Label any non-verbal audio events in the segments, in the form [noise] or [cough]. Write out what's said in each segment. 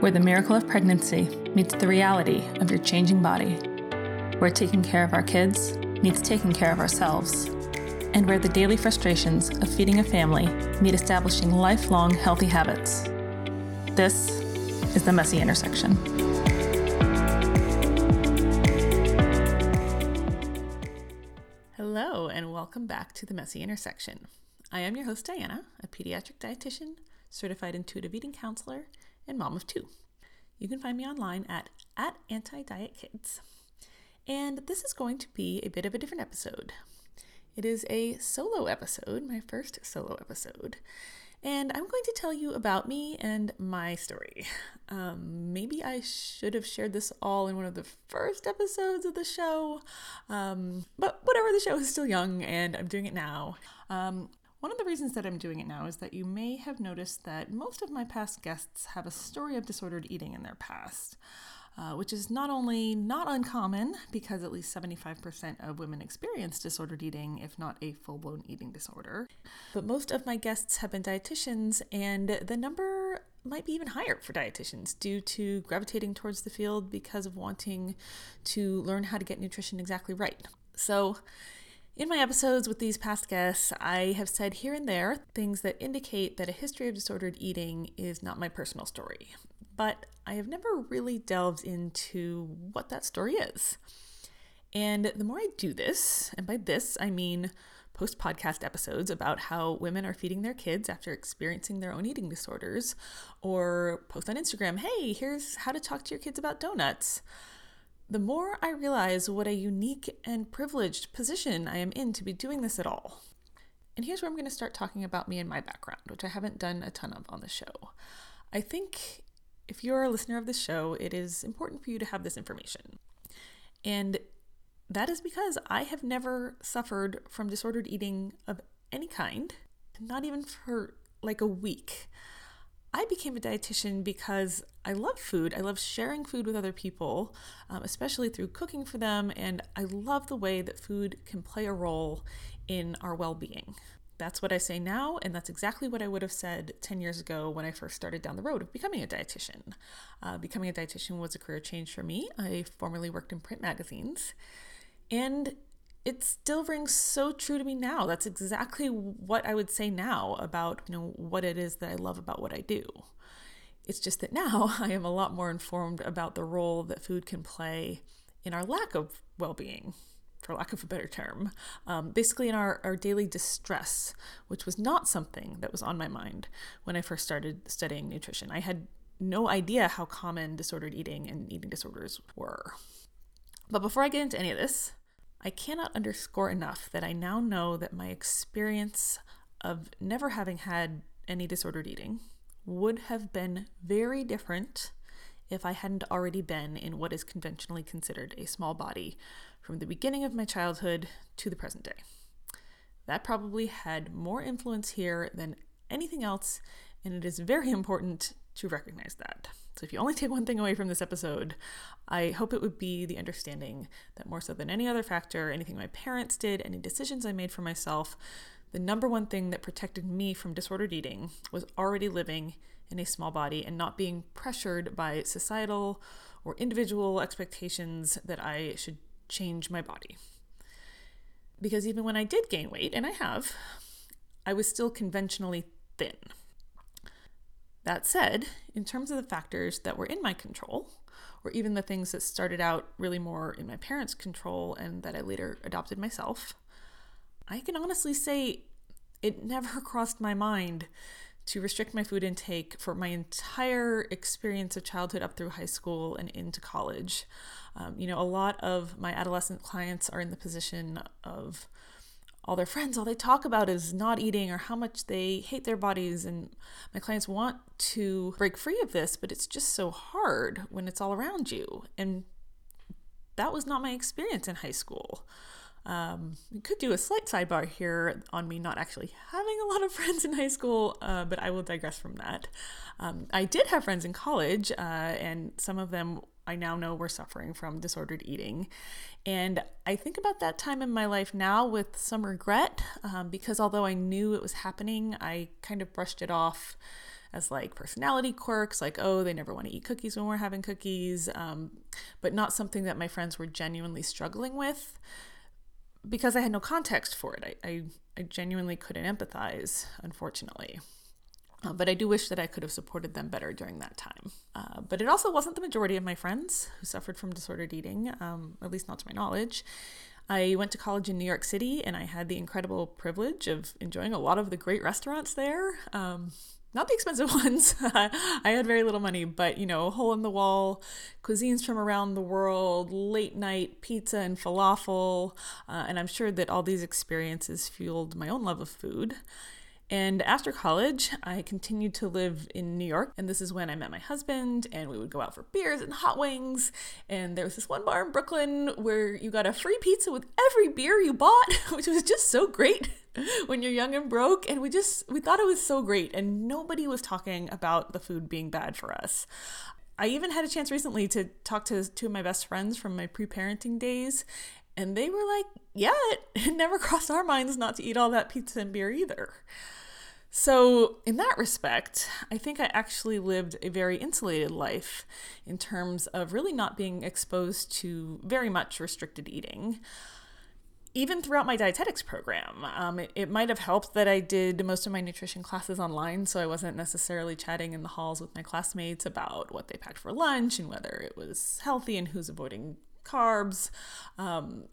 where the miracle of pregnancy meets the reality of your changing body, where taking care of our kids meets taking care of ourselves, and where the daily frustrations of feeding a family meet establishing lifelong healthy habits. This is the messy intersection. Hello, and welcome back to the messy intersection. I am your host, Diana, a pediatric dietitian, certified intuitive eating counselor, and mom of two. You can find me online at, at Anti Diet Kids. And this is going to be a bit of a different episode. It is a solo episode, my first solo episode. And I'm going to tell you about me and my story. Um, maybe I should have shared this all in one of the first episodes of the show, um, but whatever, the show is still young and I'm doing it now. Um, one of the reasons that I'm doing it now is that you may have noticed that most of my past guests have a story of disordered eating in their past. Uh, which is not only not uncommon because at least 75% of women experience disordered eating, if not a full blown eating disorder, but most of my guests have been dietitians, and the number might be even higher for dietitians due to gravitating towards the field because of wanting to learn how to get nutrition exactly right. So, in my episodes with these past guests, I have said here and there things that indicate that a history of disordered eating is not my personal story, but I have never really delved into what that story is. And the more I do this, and by this I mean post podcast episodes about how women are feeding their kids after experiencing their own eating disorders, or post on Instagram, hey, here's how to talk to your kids about donuts the more I realize what a unique and privileged position I am in to be doing this at all. And here's where I'm going to start talking about me and my background, which I haven't done a ton of on the show. I think if you're a listener of this show, it is important for you to have this information. And that is because I have never suffered from disordered eating of any kind, not even for like a week. I became a dietitian because I love food. I love sharing food with other people, um, especially through cooking for them. And I love the way that food can play a role in our well being. That's what I say now, and that's exactly what I would have said 10 years ago when I first started down the road of becoming a dietitian. Uh, becoming a dietitian was a career change for me. I formerly worked in print magazines, and it still rings so true to me now. That's exactly what I would say now about, you know, what it is that I love about what I do. It's just that now [laughs] I am a lot more informed about the role that food can play in our lack of well-being, for lack of a better term. Um, basically, in our, our daily distress, which was not something that was on my mind when I first started studying nutrition. I had no idea how common disordered eating and eating disorders were. But before I get into any of this, I cannot underscore enough that I now know that my experience of never having had any disordered eating would have been very different if I hadn't already been in what is conventionally considered a small body from the beginning of my childhood to the present day. That probably had more influence here than anything else, and it is very [laughs] important to recognize that. So, if you only take one thing away from this episode, I hope it would be the understanding that more so than any other factor, anything my parents did, any decisions I made for myself, the number one thing that protected me from disordered eating was already living in a small body and not being pressured by societal or individual expectations that I should change my body. Because even when I did gain weight, and I have, I was still conventionally thin. That said, in terms of the factors that were in my control, or even the things that started out really more in my parents' control and that I later adopted myself, I can honestly say it [laughs] never crossed my mind to restrict my food intake for my entire experience of childhood up through high school and into college. Um, you know, a lot of my adolescent clients are in the position of all their friends, all they talk about is not eating or how much they hate their bodies. And my clients want to break free of this, but it's just so hard when it's all around you. And that was not my experience in high school. Um, we could do a slight sidebar here on me not actually having a lot of [laughs] friends in high school, uh, but I will digress from that. Um, I did have friends in college, uh, and some of them I now know were suffering from disordered eating. And I think about that time in my life now with some regret um, because although I knew it was happening, I kind of brushed it off as like personality quirks, like, oh, they never want to eat cookies when we're having cookies, um, but not something that my friends were genuinely struggling with because I had no context for it. I, I, I genuinely couldn't empathize, unfortunately. Uh, but I do wish that I could have supported them better during that time. Uh, but it also wasn't the majority of my friends who suffered from disordered eating, um, at least not to my knowledge. I went to college in New York City and I had the incredible privilege of enjoying a lot of the great restaurants there. Um, not the expensive [laughs] ones. [laughs] I had very little money, but you know, hole in the wall cuisines from around the world, late night pizza and falafel. Uh, and I'm sure that all these experiences fueled my own love of food. And after college, I continued to live in New York. And this is when I met my husband, and we would go out for beers and hot wings. And there was this one bar in Brooklyn where you got a free pizza with every beer you bought, [laughs] which was just so great [laughs] when you're young and broke. And we just, we thought it was so great. And nobody was talking about the food being bad for us. I even had a chance recently to talk to two of my best friends from my pre parenting days, and they were like, Yeah, [laughs] it, never crossed our minds not to eat all that pizza and beer either. So, in that respect, I think I actually lived a very insulated life in terms of really not being exposed to very much restricted eating. Even throughout my dietetics program, um, it, it might have helped that I did most of my nutrition classes online, so I wasn't necessarily chatting in the halls with my classmates about what they packed for lunch and whether it was healthy and who's avoiding carbs. Um,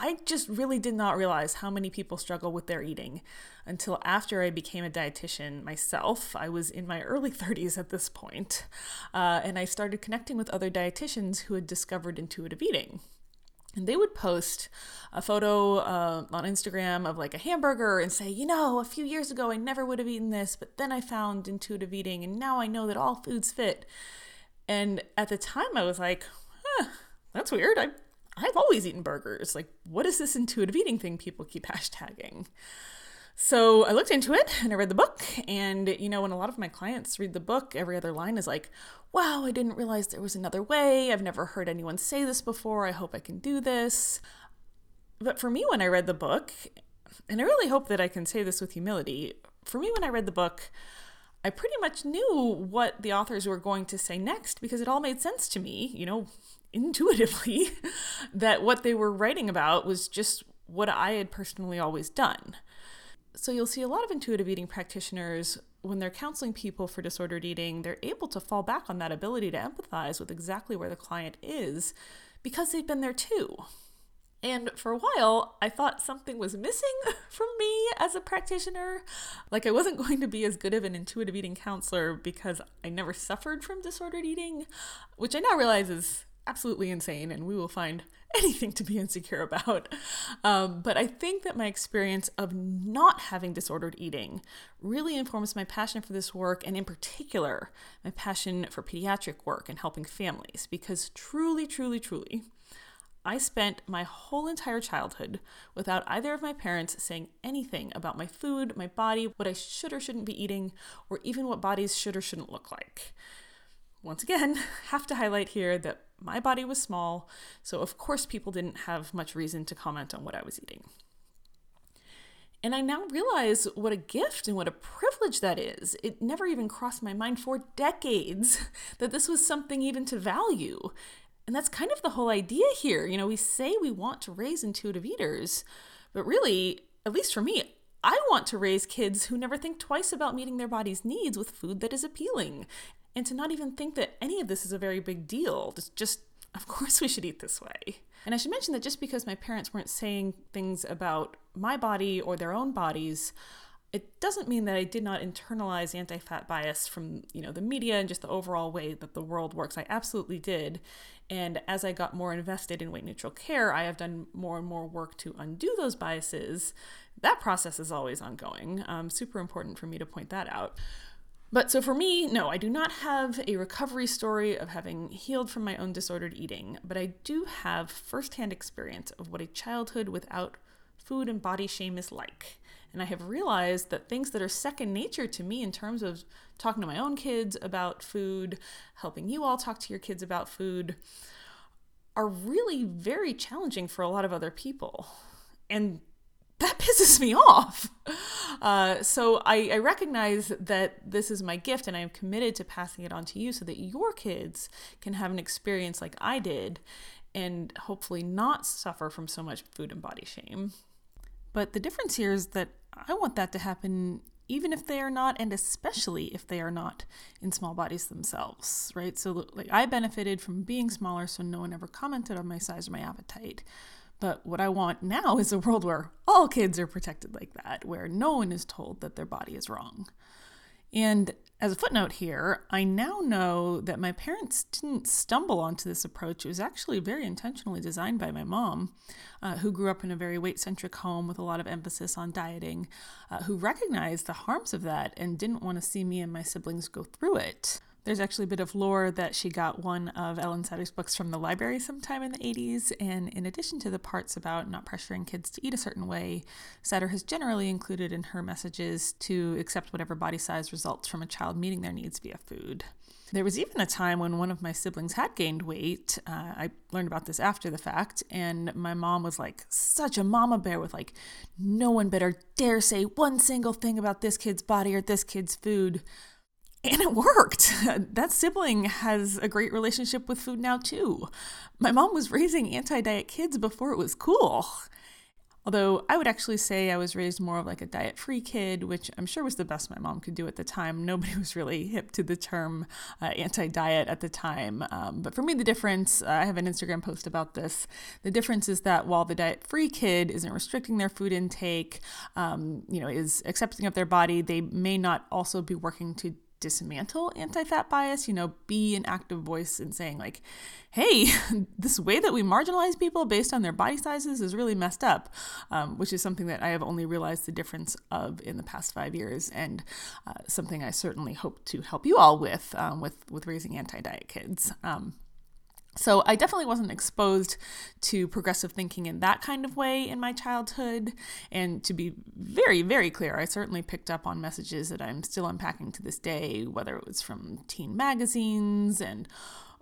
I just really did not realize how many people struggle with their eating until after I became a dietitian myself. I was in my early [laughs] 30s at this point, uh, and I started connecting with other dietitians who had discovered intuitive eating. And they would post a photo uh, on Instagram of like a hamburger and say, you know, a few years ago I never would have eaten this, but then I found intuitive eating and now I know that all foods fit. And at the time I was like, huh, that's weird. I I've always eaten burgers. Like, what is this intuitive eating thing people keep [laughs] hashtagging? So I looked into it and I read the book. And, you know, when a lot of my clients read the book, every other line is like, wow, I didn't realize there was another way. I've never heard anyone say this before. I hope I can do this. But for me, when I read the book, and I really hope that I can say this with humility, for me, when I read the book, I pretty much knew what the authors were going to say next because it all made sense to me. You know, intuitively [laughs] that what they were writing about was just what I had personally always done. So you'll see a lot of intuitive eating practitioners when they're counseling people for disordered eating, they're able to fall back on that ability to empathize with exactly where the client is because they've been there too. And for a while, I thought something was missing [laughs] from me as a practitioner. Like I wasn't going to be as good of an intuitive eating counselor because I never suffered from disordered eating, which I now realize is absolutely insane and we will find [laughs] anything to be insecure about. Um, but I think that my experience of not having disordered eating really informs my passion for this work, and in particular, my passion for pediatric work and helping families. Because truly, truly, truly, I spent my whole entire childhood without either of my parents saying anything about my food, my body, what I should or shouldn't be eating, or even what bodies should or shouldn't look like. Once again, [laughs] have to highlight here that my body was small, so of course people didn't have much reason to comment on what I was eating. And I now realize what a gift and what a privilege that is. It never even crossed my mind for decades [laughs] that this was something even to value. And that's kind of the whole idea here. You know, we say we want to raise intuitive eaters, but really, at least for me, I want to raise kids who never think twice about meeting their body's needs with food that is appealing and to not even think that any of this is a very big deal. Just, just [laughs] of course, we should eat this way. And I should mention that just because my parents weren't saying things about my body or their own bodies, it doesn't mean that I did not internalize anti-fat bias from, you know, the media and just the overall way that the world works. I absolutely did. And as I got more invested in weight neutral care, I have done more and more work to undo those biases. That process is always ongoing. Um, super important for me to point that out. But so for me, no, I do not have a recovery story of having healed from my own disordered eating, but I do have firsthand experience of what a childhood without food and body shame is like. And I have realized that things that are second nature to me in terms of talking to my own kids about food, helping you all talk to your kids about food, are really very challenging for a lot of other people. And that [laughs] pisses me off. Uh, so I, I, recognize that this is my gift and I am committed to passing it on to you so that your kids can have an experience like I did and hopefully not suffer from so much food and body shame. But the difference here is that I want that to happen even if they are not and especially if they are not in small bodies themselves right so like i benefited from being smaller so no one ever commented on my size or my appetite but what I want now is a world where all kids are protected like that, where no one is told that their body is wrong. And as a footnote here, I now know that my parents didn't stumble onto this approach. It was actually very intentionally designed by my mom, uh, who grew up in a very weight centric home with a lot of emphasis on dieting, uh, who recognized the harms of that and didn't want to see me and my siblings go through it. There's actually a bit of lore that she got one of Ellyn Satter's books from the library sometime in the 80s, and in addition to the parts about not pressuring kids to eat a certain way, Satter has generally included in her messages to accept whatever body size results from a child meeting their needs via food. There was even a time when one of my siblings had gained weight. Uh, I learned about this after the fact, and my mom was like such a mama bear with like, no one better dare say one single thing about this kid's body or this kid's food. And it worked. [laughs] that sibling has a great relationship with food now, too. My mom was raising anti diet kids before it was cool. Although I would actually say I was raised more of like a diet free kid, which I'm sure was the best my mom could do at the time. Nobody [laughs] was really hip to the term uh, anti diet at the time. Um, but for me, the difference uh, I have an Instagram post about this. The difference is that while the diet free kid isn't restricting their food intake, um, you know, is accepting of their body, they may not also be working to dismantle anti-fat bias you know be an active voice in saying like hey [laughs] this way that we marginalize people based on their body sizes is really messed up um, which is something that i have only realized the difference of in the past five years and uh, something i certainly hope to help you all with um, with with raising anti-diet kids. Um, so I definitely wasn't exposed to progressive thinking in that kind of way in my childhood. And to be very, very clear, I certainly picked up on messages that I'm still unpacking to this day, whether it was from teen magazines and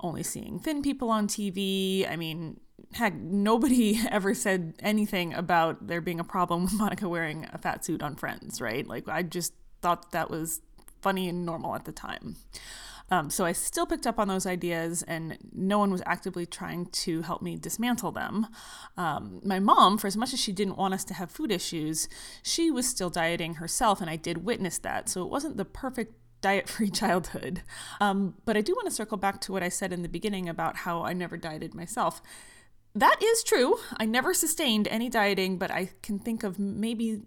only seeing thin people on TV. I mean, heck, nobody [laughs] ever said anything about there being a problem with Monica wearing a fat suit on Friends, right? Like, I just thought that was funny and normal at the time. Um, so I still picked up on those ideas, and no one was actively trying to help me dismantle them. Um, my mom, for as much as she didn't want us to have food issues, she was still dieting herself, and I did witness that. So it wasn't the perfect diet free [laughs] childhood. Um, but I do want to circle back to what I said in the beginning about how I never dieted myself. That is true. I never sustained any dieting, but I can think of maybe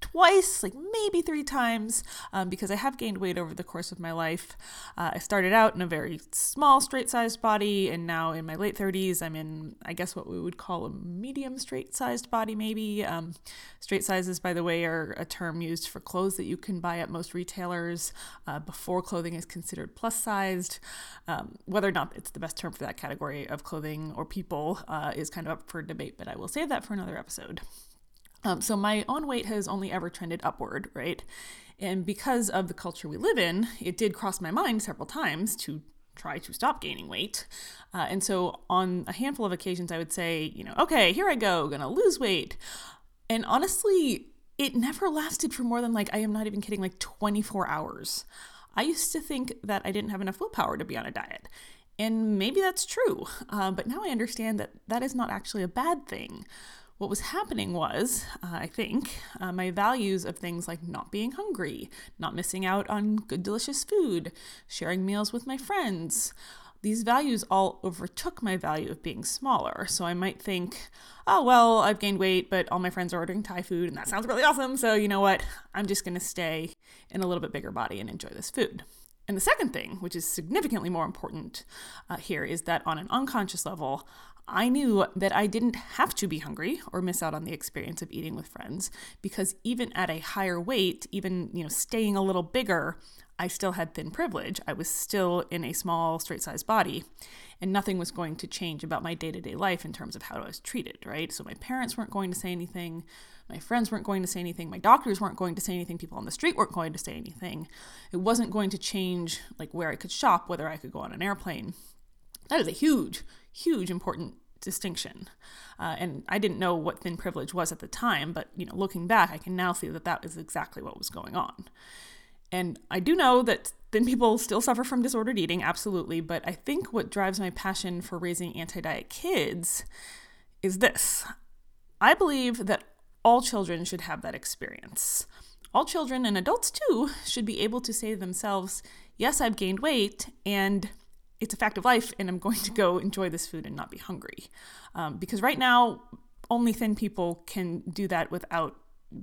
twice, like maybe three times, um, because I have gained weight over the course of my life. Uh, I started out in a very small, straight sized body, and now in my late 30s, I'm in, I guess, what we would call a medium straight sized body, maybe. Um, straight sizes, by the way, are a term used for clothes that you can buy at most retailers uh, before clothing is considered plus sized. Um, whether or not it's the best term for that category of clothing or people uh, is kind of up for debate, but I will save that for another episode. Um, so my own weight has only ever trended upward, right? And because of the culture we live in, it did cross my mind several times to try to stop gaining weight. Uh, and so on a handful of occasions, I would say, you know, okay, here I go, gonna lose weight. And honestly, it never lasted for more than like, I am not even kidding, like 24 hours. I used to think that I didn't have enough willpower to be on a diet. And maybe that's true, uh, but now I understand that that is not actually a bad thing. What was happening was, uh, I think, uh, my values of things like not being hungry, not missing out on good, delicious food, sharing meals with my friends, these values all overtook my value of being smaller. So I might think, oh, well, I've gained weight, but all my friends are ordering Thai food, and that sounds really awesome. So you know what? I'm just going to stay in a little bit bigger body and enjoy this food. And the second thing, which is significantly more important uh, here, is that on an unconscious level, I knew that I didn't have to be hungry or miss out on the experience of eating with friends because even at a higher weight, even you know staying a little bigger, I still had thin privilege. I was still in a small straight-sized body and nothing was going to change about my day-to-day life in terms of how I was treated, right? So my parents weren't going to say anything, my friends weren't going to say anything, my doctors weren't going to say anything, people on the street weren't going to say anything. It wasn't going to change like where I could shop, whether I could go on an airplane. That is a huge huge important distinction. Uh, and I didn't know what thin privilege was at the time, but you know, looking back, I can now see that that is exactly what was going on. And I do know that thin people still suffer from disordered eating, absolutely, but I think what drives my passion for raising anti diet kids is this I believe that all children should have that experience. All children and adults too should be able to say to themselves, Yes, I've gained weight, and it's a fact of life, and I'm going to go enjoy this food and not be hungry. Um, because right now, only thin people can do that without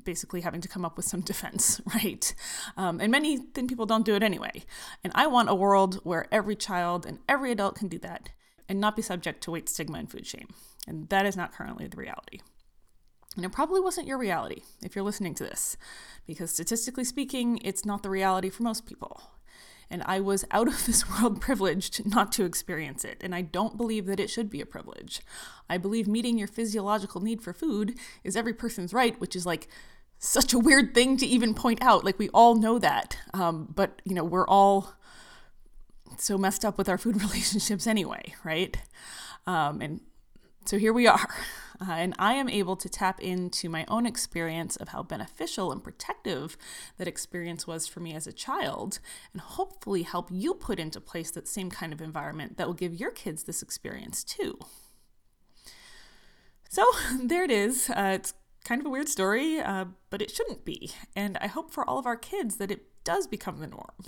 basically having to come up with some [laughs] defense, right? Um, and many thin people don't do it anyway. And I want a world where every child and every adult can do that and not be subject to weight stigma and food shame. And that is not currently the reality. And it probably wasn't your reality if you're listening to this, because statistically speaking, it's not the reality for most people. And I was out of [laughs] this world privileged not to experience it, and I don't believe that it should be a privilege. I believe meeting your physiological need for food is every person's right, which is like such a weird thing to even point out. Like, we all know that, um, but you know, we're all so messed up with our food [laughs] relationships anyway, right? Um, and so here we are. [laughs] Uh, and I am able to tap into my own experience of how beneficial and protective that experience was for me as a child, and hopefully help you put into place that same kind of environment that will give your kids this experience too. So [laughs] there it is. Uh, it's kind of a weird story, uh, but it shouldn't be. And I hope for all of our kids that it does become the norm.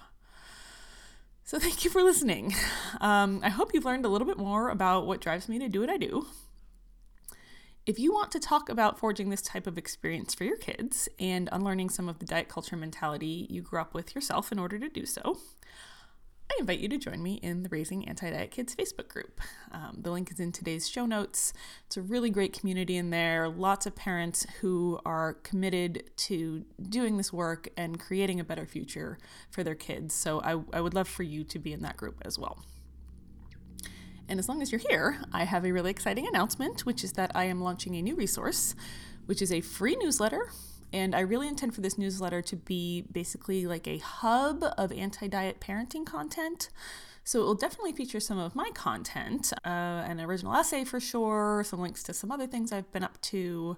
So, thank you for listening. Um, I hope you've learned a little bit more about what drives me to do what I do. If you want to talk about forging this type of experience for your kids and unlearning some of the diet culture mentality you grew up with yourself in order to do so, I invite you to join me in the Raising Anti Diet Kids Facebook group. Um, the link is in today's show notes. It's a really great community in there, lots of parents who are committed to doing this work and creating a better future for their kids. So I, I would love for you to be in that group as well. And as long as you're here, I have a really exciting announcement, which is that I am launching a new resource, which is a free newsletter. And I really intend for this newsletter to be basically like a hub of anti diet parenting content. So it will definitely feature some of my content, uh, an original essay for sure, some links to some other things I've been up to,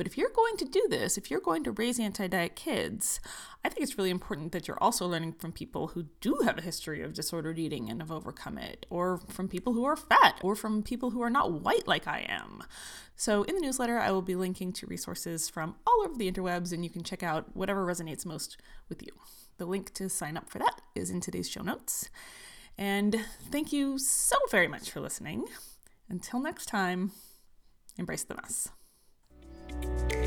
but if you're going to do this, if you're going to raise anti diet kids, I think it's really important that you're also learning from people who do have a history of disordered eating and have overcome it, or from people who are fat, or from people who are not white like I am. So, in the newsletter, I will be linking to resources from all over the interwebs, and you can check out whatever resonates most with you. The link to sign up for that is in today's show notes. And thank you so very much for listening. Until next time, embrace the mess. Thank you.